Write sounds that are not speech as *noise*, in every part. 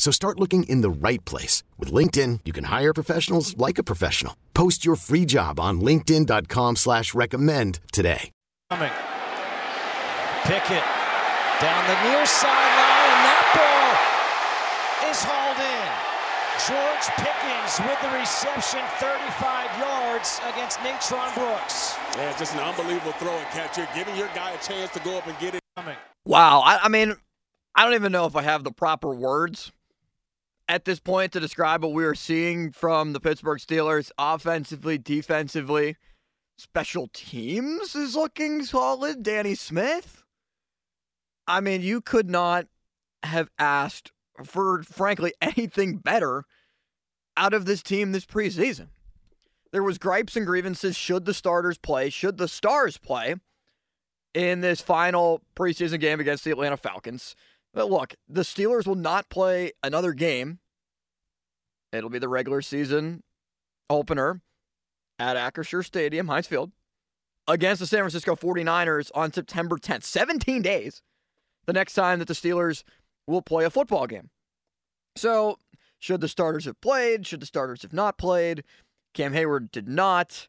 So start looking in the right place. With LinkedIn, you can hire professionals like a professional. Post your free job on linkedin.com slash recommend today. Coming. Pickett down the near sideline, and that ball is hauled in. George Pickens with the reception, 35 yards against Natrone Brooks. Yeah, just an unbelievable throw and catch. You're giving your guy a chance to go up and get it. Coming. Wow. I, I mean, I don't even know if I have the proper words at this point to describe what we are seeing from the Pittsburgh Steelers offensively, defensively. Special teams is looking solid. Danny Smith. I mean, you could not have asked for, frankly, *laughs* anything better out of this team this preseason. There was gripes and grievances. Should the starters play? Should the stars play in this final preseason game against the Atlanta Falcons? But look, the Steelers will not play another game. It'll be the regular season opener at Acrisure Stadium, Heinz Field, against the San Francisco 49ers on September 10th. 17 days the next time that the Steelers will play a football game. So, should the starters have played? Should the starters have not played? Cam Hayward did not.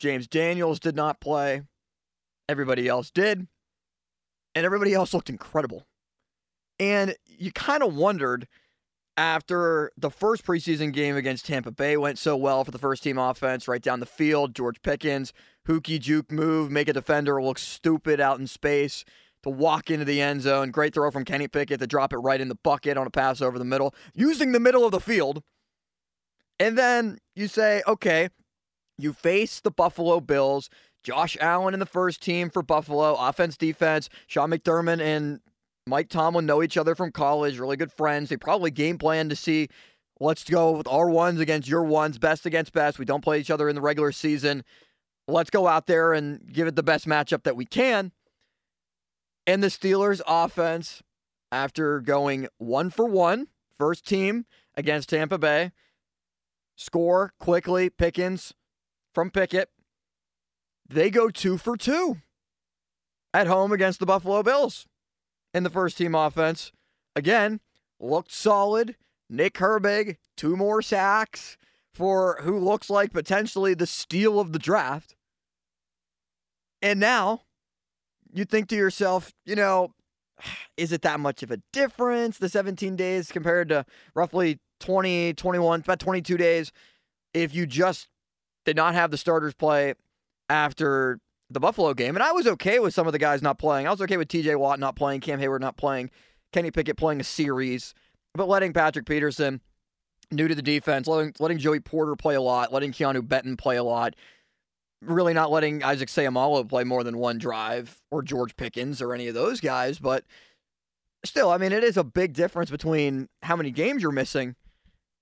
James Daniels did not play. Everybody else did and everybody else looked incredible. And you kind of wondered after the first preseason game against Tampa Bay went so well for the first team offense, right down the field, George Pickens, hooky juke move, make a defender look stupid out in space to walk into the end zone. Great throw from Kenny Pickett to drop it right in the bucket on a pass over the middle, using the middle of the field. And then you say, okay, you face the Buffalo Bills. Josh Allen in the first team for Buffalo, offense, defense. Sean McDermott and Mike Tomlin know each other from college, really good friends. They probably game plan to see let's go with our ones against your ones, best against best. We don't play each other in the regular season. Let's go out there and give it the best matchup that we can. And the Steelers offense, after going one for one, first team against Tampa Bay, score quickly, Pickens from Pickett. They go two for two at home against the Buffalo Bills in the first team offense. Again, looked solid. Nick Herbig, two more sacks for who looks like potentially the steal of the draft. And now you think to yourself, you know, *sighs* is it that much of a difference, the 17 days compared to roughly 20, 21, about 22 days, if you just did not have the starters play after the Buffalo game. And I was okay with some of the guys not playing. I was okay with TJ Watt not playing, Cam Hayward not playing, Kenny Pickett playing a series, but letting Patrick Peterson, new to the defense, letting, letting Joey Porter play a lot, letting Keanu Benton play a lot, really not letting Isaac Seumalo play more than one drive or George Pickens or any of those guys. But still, I mean, it is a big difference between how many games you're missing.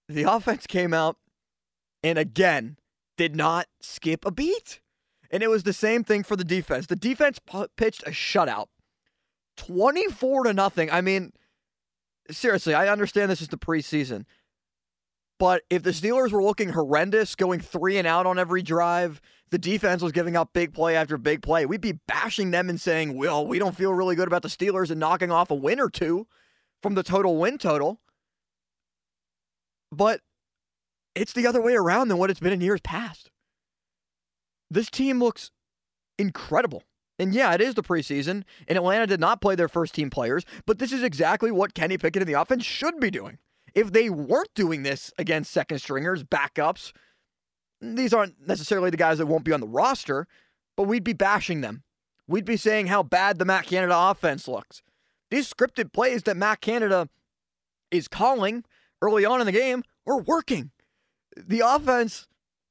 The *laughs* offense came out and again did not skip a beat. And it was the same thing for the defense. The defense p- pitched a shutout. 24 to nothing. I mean, seriously, I understand this is the preseason. But if the Steelers were looking horrendous, going three and out on every drive, the defense was giving up big play after big play, we'd be bashing them and saying, well, we don't feel really good about the Steelers and knocking off a win or two from the total win total. But it's the other way around than what it's been in years past. This team looks incredible. And yeah, it is the preseason, and Atlanta did not play their first team players, but this is exactly what Kenny Pickett and the offense should be doing. if they weren't doing this against second stringers, backups, these aren't necessarily the guys that won't be on the roster, but we'd be bashing them. We'd be saying how bad the Matt Canada offense looks. These scripted plays that Matt Canada is calling early on in the game are working. The offense,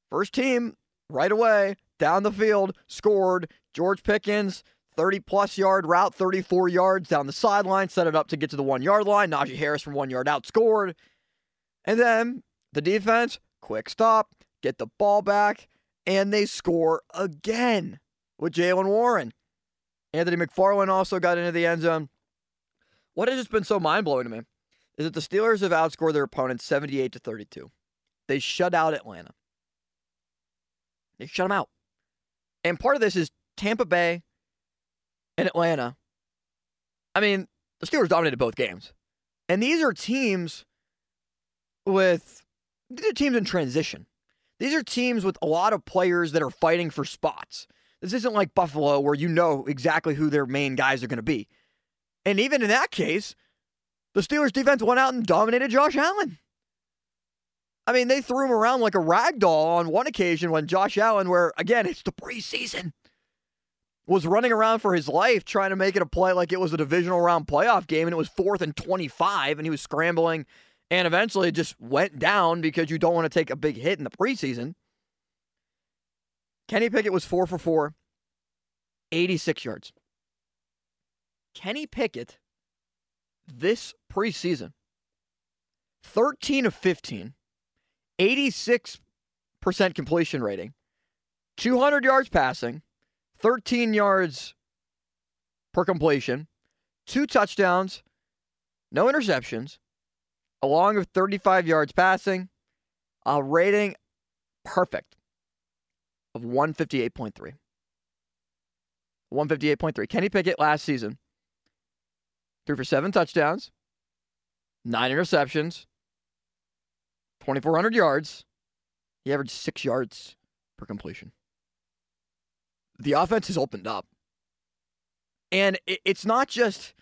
first team, right away, down the field, scored. George Pickens, 30 plus yard route, 34 yards down the sideline, set it up to get to the one yard line. Najee Harris from one yard out scored. And then the defense, quick stop, get the ball back, and they score again with Jaylen Warren. Anthony McFarland also got into the end zone. What has just been so mind blowing to me is that the Steelers have outscored their opponents 78 to 32. They shut out Atlanta. They shut them out. And part of this is Tampa Bay and Atlanta. I mean, the Steelers dominated both games. And these are teams with these are teams in transition. These are teams with a lot of players that are fighting for spots. This isn't like Buffalo where you know exactly who their main guys are going to be. And even in that case, the Steelers defense went out and dominated Josh Allen. I mean, they threw him around like a rag doll on one occasion when Josh Allen, where again, it's the preseason, was running around for his life trying to make it a play like it was a divisional round playoff game and it was fourth and 25 and he was scrambling and eventually it just went down because you don't want to take a big hit in the preseason. Kenny Pickett was four for four, 86 yards. Kenny Pickett this preseason 13 of 15, 86% completion rating, 200 yards passing, 13 yards per completion, two touchdowns, no interceptions, along with 35 yards passing, a rating perfect of 158.3. 158.3. Kenny Pickett last season threw for seven touchdowns, nine interceptions, 2,400 yards. He averaged six yards per completion. The offense has opened up. And it's not just,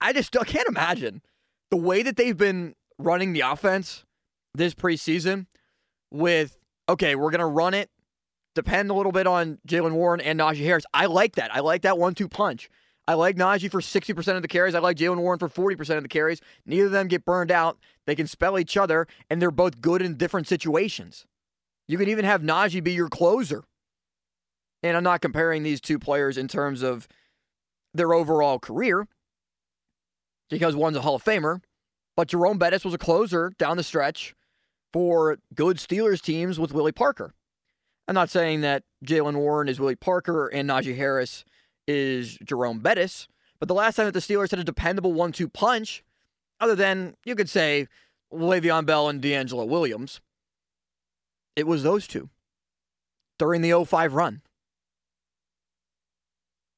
I just I can't imagine the way that they've been running the offense this preseason with, okay, we're going to run it, depend a little bit on Jaylen Warren and Najee Harris. I like that. I like that one two punch. I like Najee for 60% of the carries. I like Jaylen Warren for 40% of the carries. Neither of them get burned out. They can spell each other, and they're both good in different situations. You can even have Najee be your closer. And I'm not comparing these two players in terms of their overall career because one's a Hall of Famer, but Jerome Bettis was a closer down the stretch for good Steelers teams with Willie Parker. I'm not saying that Jaylen Warren is Willie Parker and Najee Harris is Jerome Bettis. But the last time that the Steelers had a dependable one two punch, other than you could say Le'Veon Bell and DeAngelo Williams, it was those two during the 05 run.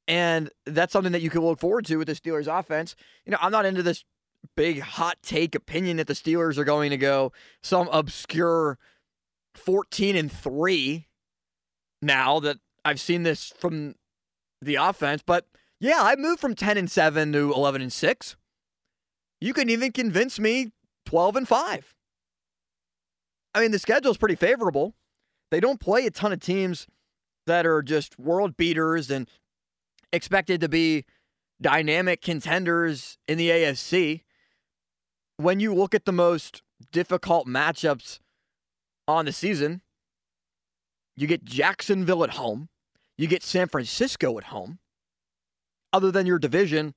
And that's something that you can look forward to with the Steelers offense. You know, I'm not into this big hot take opinion that the Steelers are going to go some obscure 14 and 3 now that I've seen this from the offense, but yeah, I moved from 10 and 7 to 11 and 6. You can even convince me 12 and 5. I mean, the schedule is pretty favorable. They don't play a ton of teams that are just world beaters and expected to be dynamic contenders in the AFC. When you look at the most difficult matchups on the season, you get Jacksonville at home. You get San Francisco at home. Other than your division,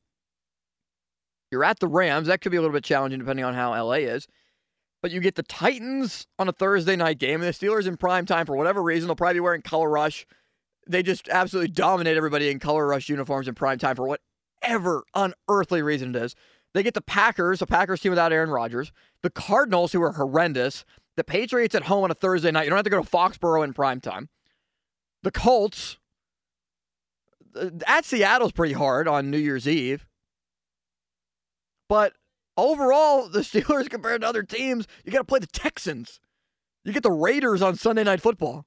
you're at the Rams. That could be a little bit challenging depending on how LA is. But you get the Titans on a Thursday night game, and the Steelers in prime time for whatever reason. They'll probably be wearing color rush. They just absolutely dominate everybody in color rush uniforms in prime time for whatever unearthly reason it is. They get the Packers, a Packers team without Aaron Rodgers, the Cardinals, who are horrendous, the Patriots at home on a Thursday night. You don't have to go to Foxborough in prime time. The Colts, Uh, at Seattle's pretty hard on New Year's Eve. But overall, *laughs* the Steelers compared to other teams, you got to play the Texans. You get the Raiders on Sunday Night Football,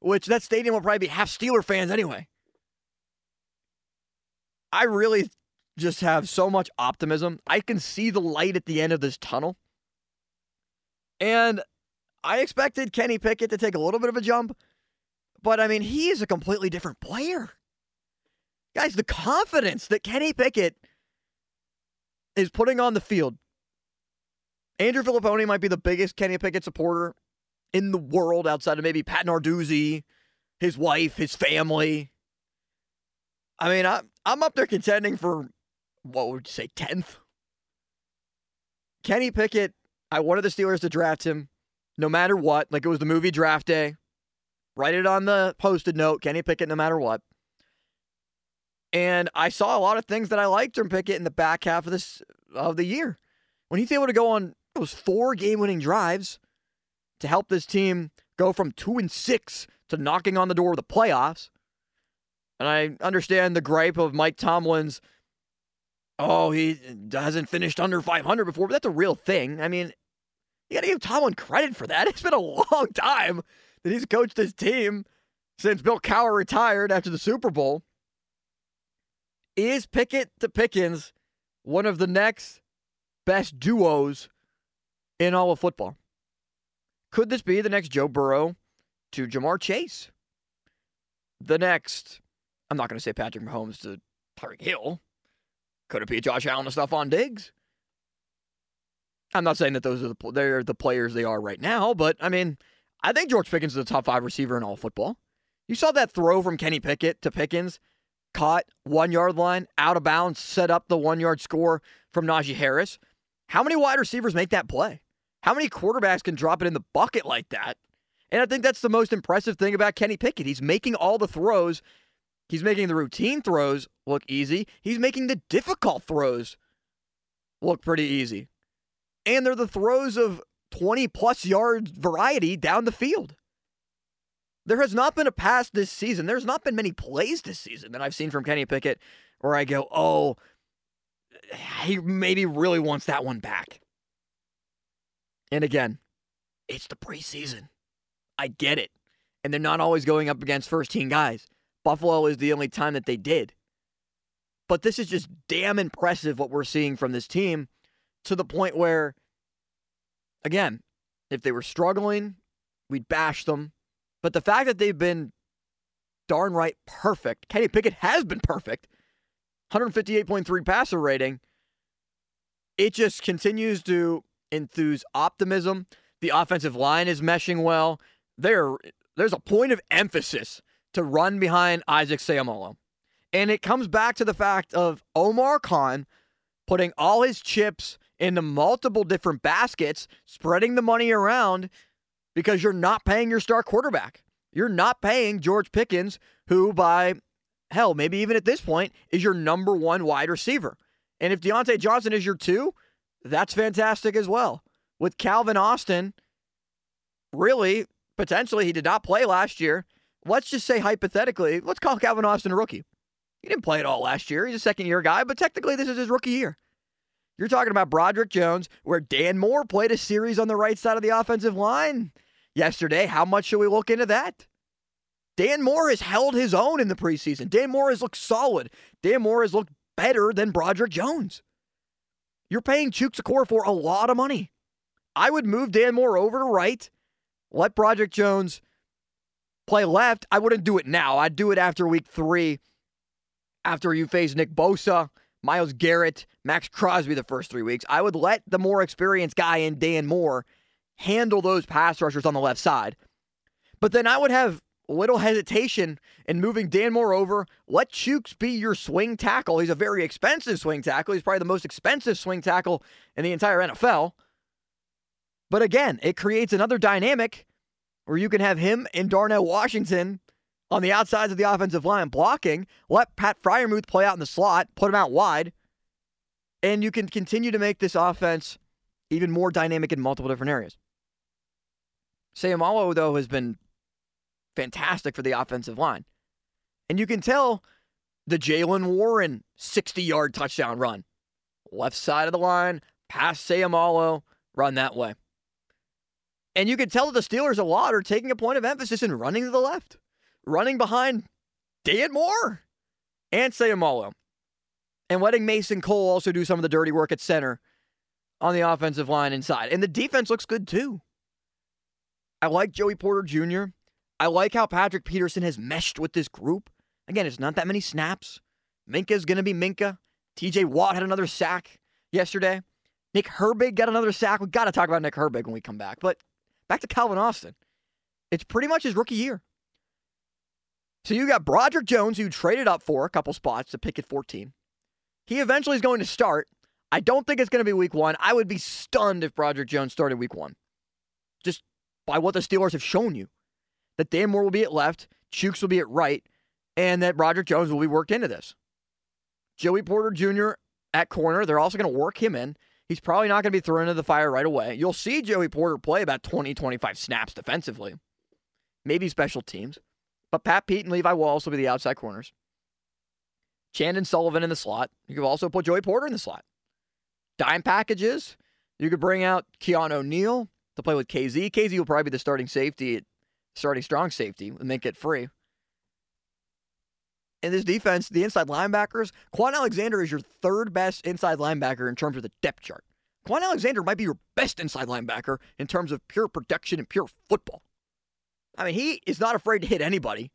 which that stadium will probably be half Steeler fans anyway. I really just have so much optimism. I can see the light at the end of this tunnel. And I expected Kenny Pickett to take a little bit of a jump, but I mean, he is a completely different player. Guys, the confidence that Kenny Pickett is putting on the field. Andrew Fillipponi might be the biggest Kenny Pickett supporter in the world outside of maybe Pat Narduzzi, his wife, his family. I mean, I, I'm up there contending for what would you say, 10th? Kenny Pickett, I wanted the Steelers to draft him no matter what. Like it was the movie draft day. Write it on the posted note, Kenny Pickett, no matter what. And I saw a lot of things that I liked from Pickett in the back half of this of the year. When he's able to go on those four game winning drives to help this team go from two and six to knocking on the door of the playoffs. And I understand the gripe of Mike Tomlin's, oh, he hasn't finished under 500 before, but that's a real thing. I mean, you got to give Tomlin credit for that. *laughs* It's been a long time that he's coached his team since Bill Cowher retired after the Super Bowl. Is Pickett to Pickens one of the next best duos in all of football? Could this be the next Joe Burrow to Ja'Marr Chase? The next I'm not going to say Patrick Mahomes to Tyreek Hill. Could it be Josh Allen and Stefon Diggs? I'm not saying that those are the they're the players they are right now, but I mean, I think George Pickens is a top five receiver in all football. You saw that throw from Kenny Pickett to Pickens, caught one yard line, out of bounds, set up the one yard score from Najee Harris. How many wide receivers make that play? How many quarterbacks can drop it in the bucket like that? And I think that's the most impressive thing about Kenny Pickett. He's making all the throws He's making the routine throws look easy. He's making the difficult throws look pretty easy. And they're the throws of 20 plus yard variety down the field. There has not been a pass this season. There's not been many plays this season that I've seen from Kenny Pickett where I go, oh, he maybe really wants that one back. And again, it's the preseason. I get it. And they're not always going up against first team guys. Buffalo is the only time that they did. But this is just damn impressive what we're seeing from this team to the point where, again, if they were struggling, we'd bash them. But the fact that they've been darn right perfect, Kenny Pickett has been perfect, 158.3 passer rating, it just continues to enthuse optimism. The offensive line is meshing well. There, there's a point of emphasis to run behind Isaac Seumalo. And it comes back to the fact of Omar Khan putting all his chips into multiple different baskets, spreading the money around because you're not paying your star quarterback. You're not paying George Pickens, who, by hell, maybe even at this point, is your number one wide receiver. And if Diontae Johnson is your two, that's fantastic as well. With Calvin Austin, really, potentially, he did not play last year let's just say hypothetically, let's call Calvin Austin a rookie. He didn't play at all last year. He's a second year guy, but technically this is his rookie year. You're talking about Broderick Jones, where Dan Moore played a series on the right side of the offensive line yesterday. How much should we look into that? Dan Moore has held his own in the preseason. Dan Moore has looked solid. Dan Moore has looked better than Broderick Jones. You're paying Chuks for a lot of money. I would move Dan Moore over to right, let Broderick Jones play left, I wouldn't do it now. I'd do it after week three, after you face Nick Bosa, Myles Garrett, Maxx Crosby the first three weeks. I would let the more experienced guy in Dan Moore handle those pass rushers on the left side. But then I would have little hesitation in moving Dan Moore over. Let Chuks be your swing tackle. He's a very expensive swing tackle. He's probably the most expensive swing tackle in the entire NFL. But again, it creates another dynamic where you can have him and Darnell Washington on the outsides of the offensive line blocking, let Pat Freiermuth play out in the slot, put him out wide, and you can continue to make this offense even more dynamic in multiple different areas. Seumalo, though, has been fantastic for the offensive line. And you can tell the Jaylen Warren 60 yard touchdown run. Left side of the line, pass Seumalo, run that way. And you can tell that the Steelers a lot are taking a point of emphasis in running to the left, running behind Dan Moore and Seumalo, and letting Mason Cole also do some of the dirty work at center on the offensive line inside. And the defense looks good too. I like Joey Porter Jr. I like how Patrick Peterson has meshed with this group. Again, it's not that many snaps. Minkah is going to be Minkah. TJ Watt had another sack yesterday. Nick Herbig got another sack. we got to talk about Nick Herbig when we come back. But back to Calvin Austin. It's pretty much his rookie year. So you got Broderick Jones, who traded up for a couple spots to pick at 14. He eventually is going to start. I don't think it's going to be week one. I would be stunned if Broderick Jones started week one. Just by what the Steelers have shown you. That Dan Moore will be at left, Chuks will be at right, and that Broderick Jones will be worked into this. Joey Porter Jr. at corner, they're also going to work him in. He's probably not going to be thrown into the fire right away. You'll see Joey Porter play about 20, 25 snaps defensively, maybe special teams. But Pat Pete and Levi will be the outside corners. Chandon Sullivan in the slot. You could also put Joey Porter in the slot. Dime packages. You could bring out Keanu O'Neal to play with KZ. KZ will probably be the starting safety, starting strong safety, and Minkah free. In this defense, the inside linebackers, Kwon Alexander is your third best inside linebacker in terms of the depth chart. Kwon Alexander might be your best inside linebacker in terms of pure production and pure football. I mean, he is not afraid to hit anybody.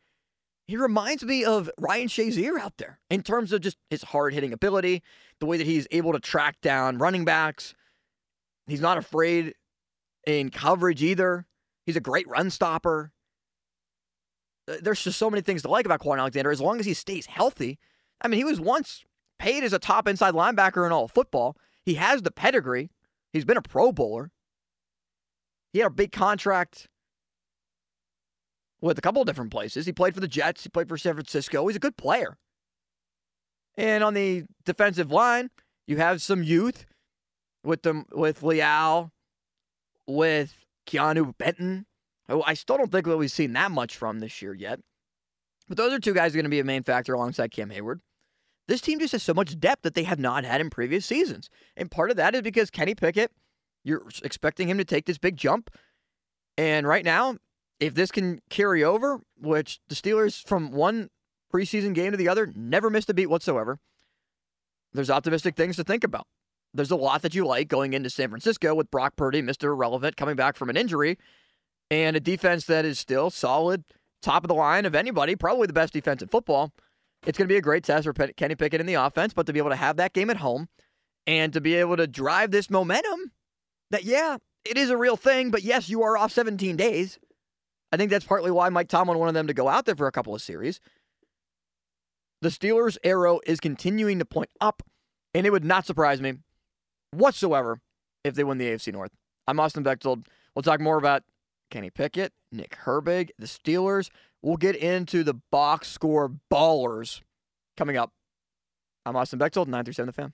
He reminds me of Ryan Shazier out there in terms of just his hard hitting ability, the way that he's able to track down running backs. He's not afraid in coverage either. He's a great run stopper. Uh, there's just so many things to like about Kwon Alexander as long as he stays healthy. I mean, he was once paid as a top inside linebacker in all football. He has the pedigree. He's been a Pro Bowler. He had a big contract with a couple of different places. He played for the Jets, he played for San Francisco. He's a good player. And on the defensive line, you have some youth with them with Leal, with Keanu Benton, who I still don't think that we've seen that much from this year yet. But those are two guys are going to be a main factor alongside Cam Hayward. This team just has so much depth that they have not had in previous seasons. And part of that is because Kenny Pickett, you're expecting him to take this big jump. And right now, if this can carry over, which the Steelers from one preseason game to the other never missed a beat whatsoever, there's optimistic things to think about. There's a lot that you like going into San Francisco with Brock Purdy, Mr. Irrelevant, coming back from an injury, and a defense that is still solid, top of the line of anybody, probably the best defense in football. It's going to be a great test for Kenny Pickett in the offense, but to be able to have that game at home and to be able to drive this momentum that, yeah, it is a real thing, but yes, you are off 17 days. I think that's partly why Mike Tomlin wanted them to go out there for a couple of series. The Steelers' arrow is continuing to point up, and it would not surprise me whatsoever if they win the AFC North. I'm Austin Bechtold. We'll talk more about Kenny Pickett, Nick Herbig, the Steelers. We'll get into the box score ballers coming up. I'm Austin Bechtold, 937 The Fan.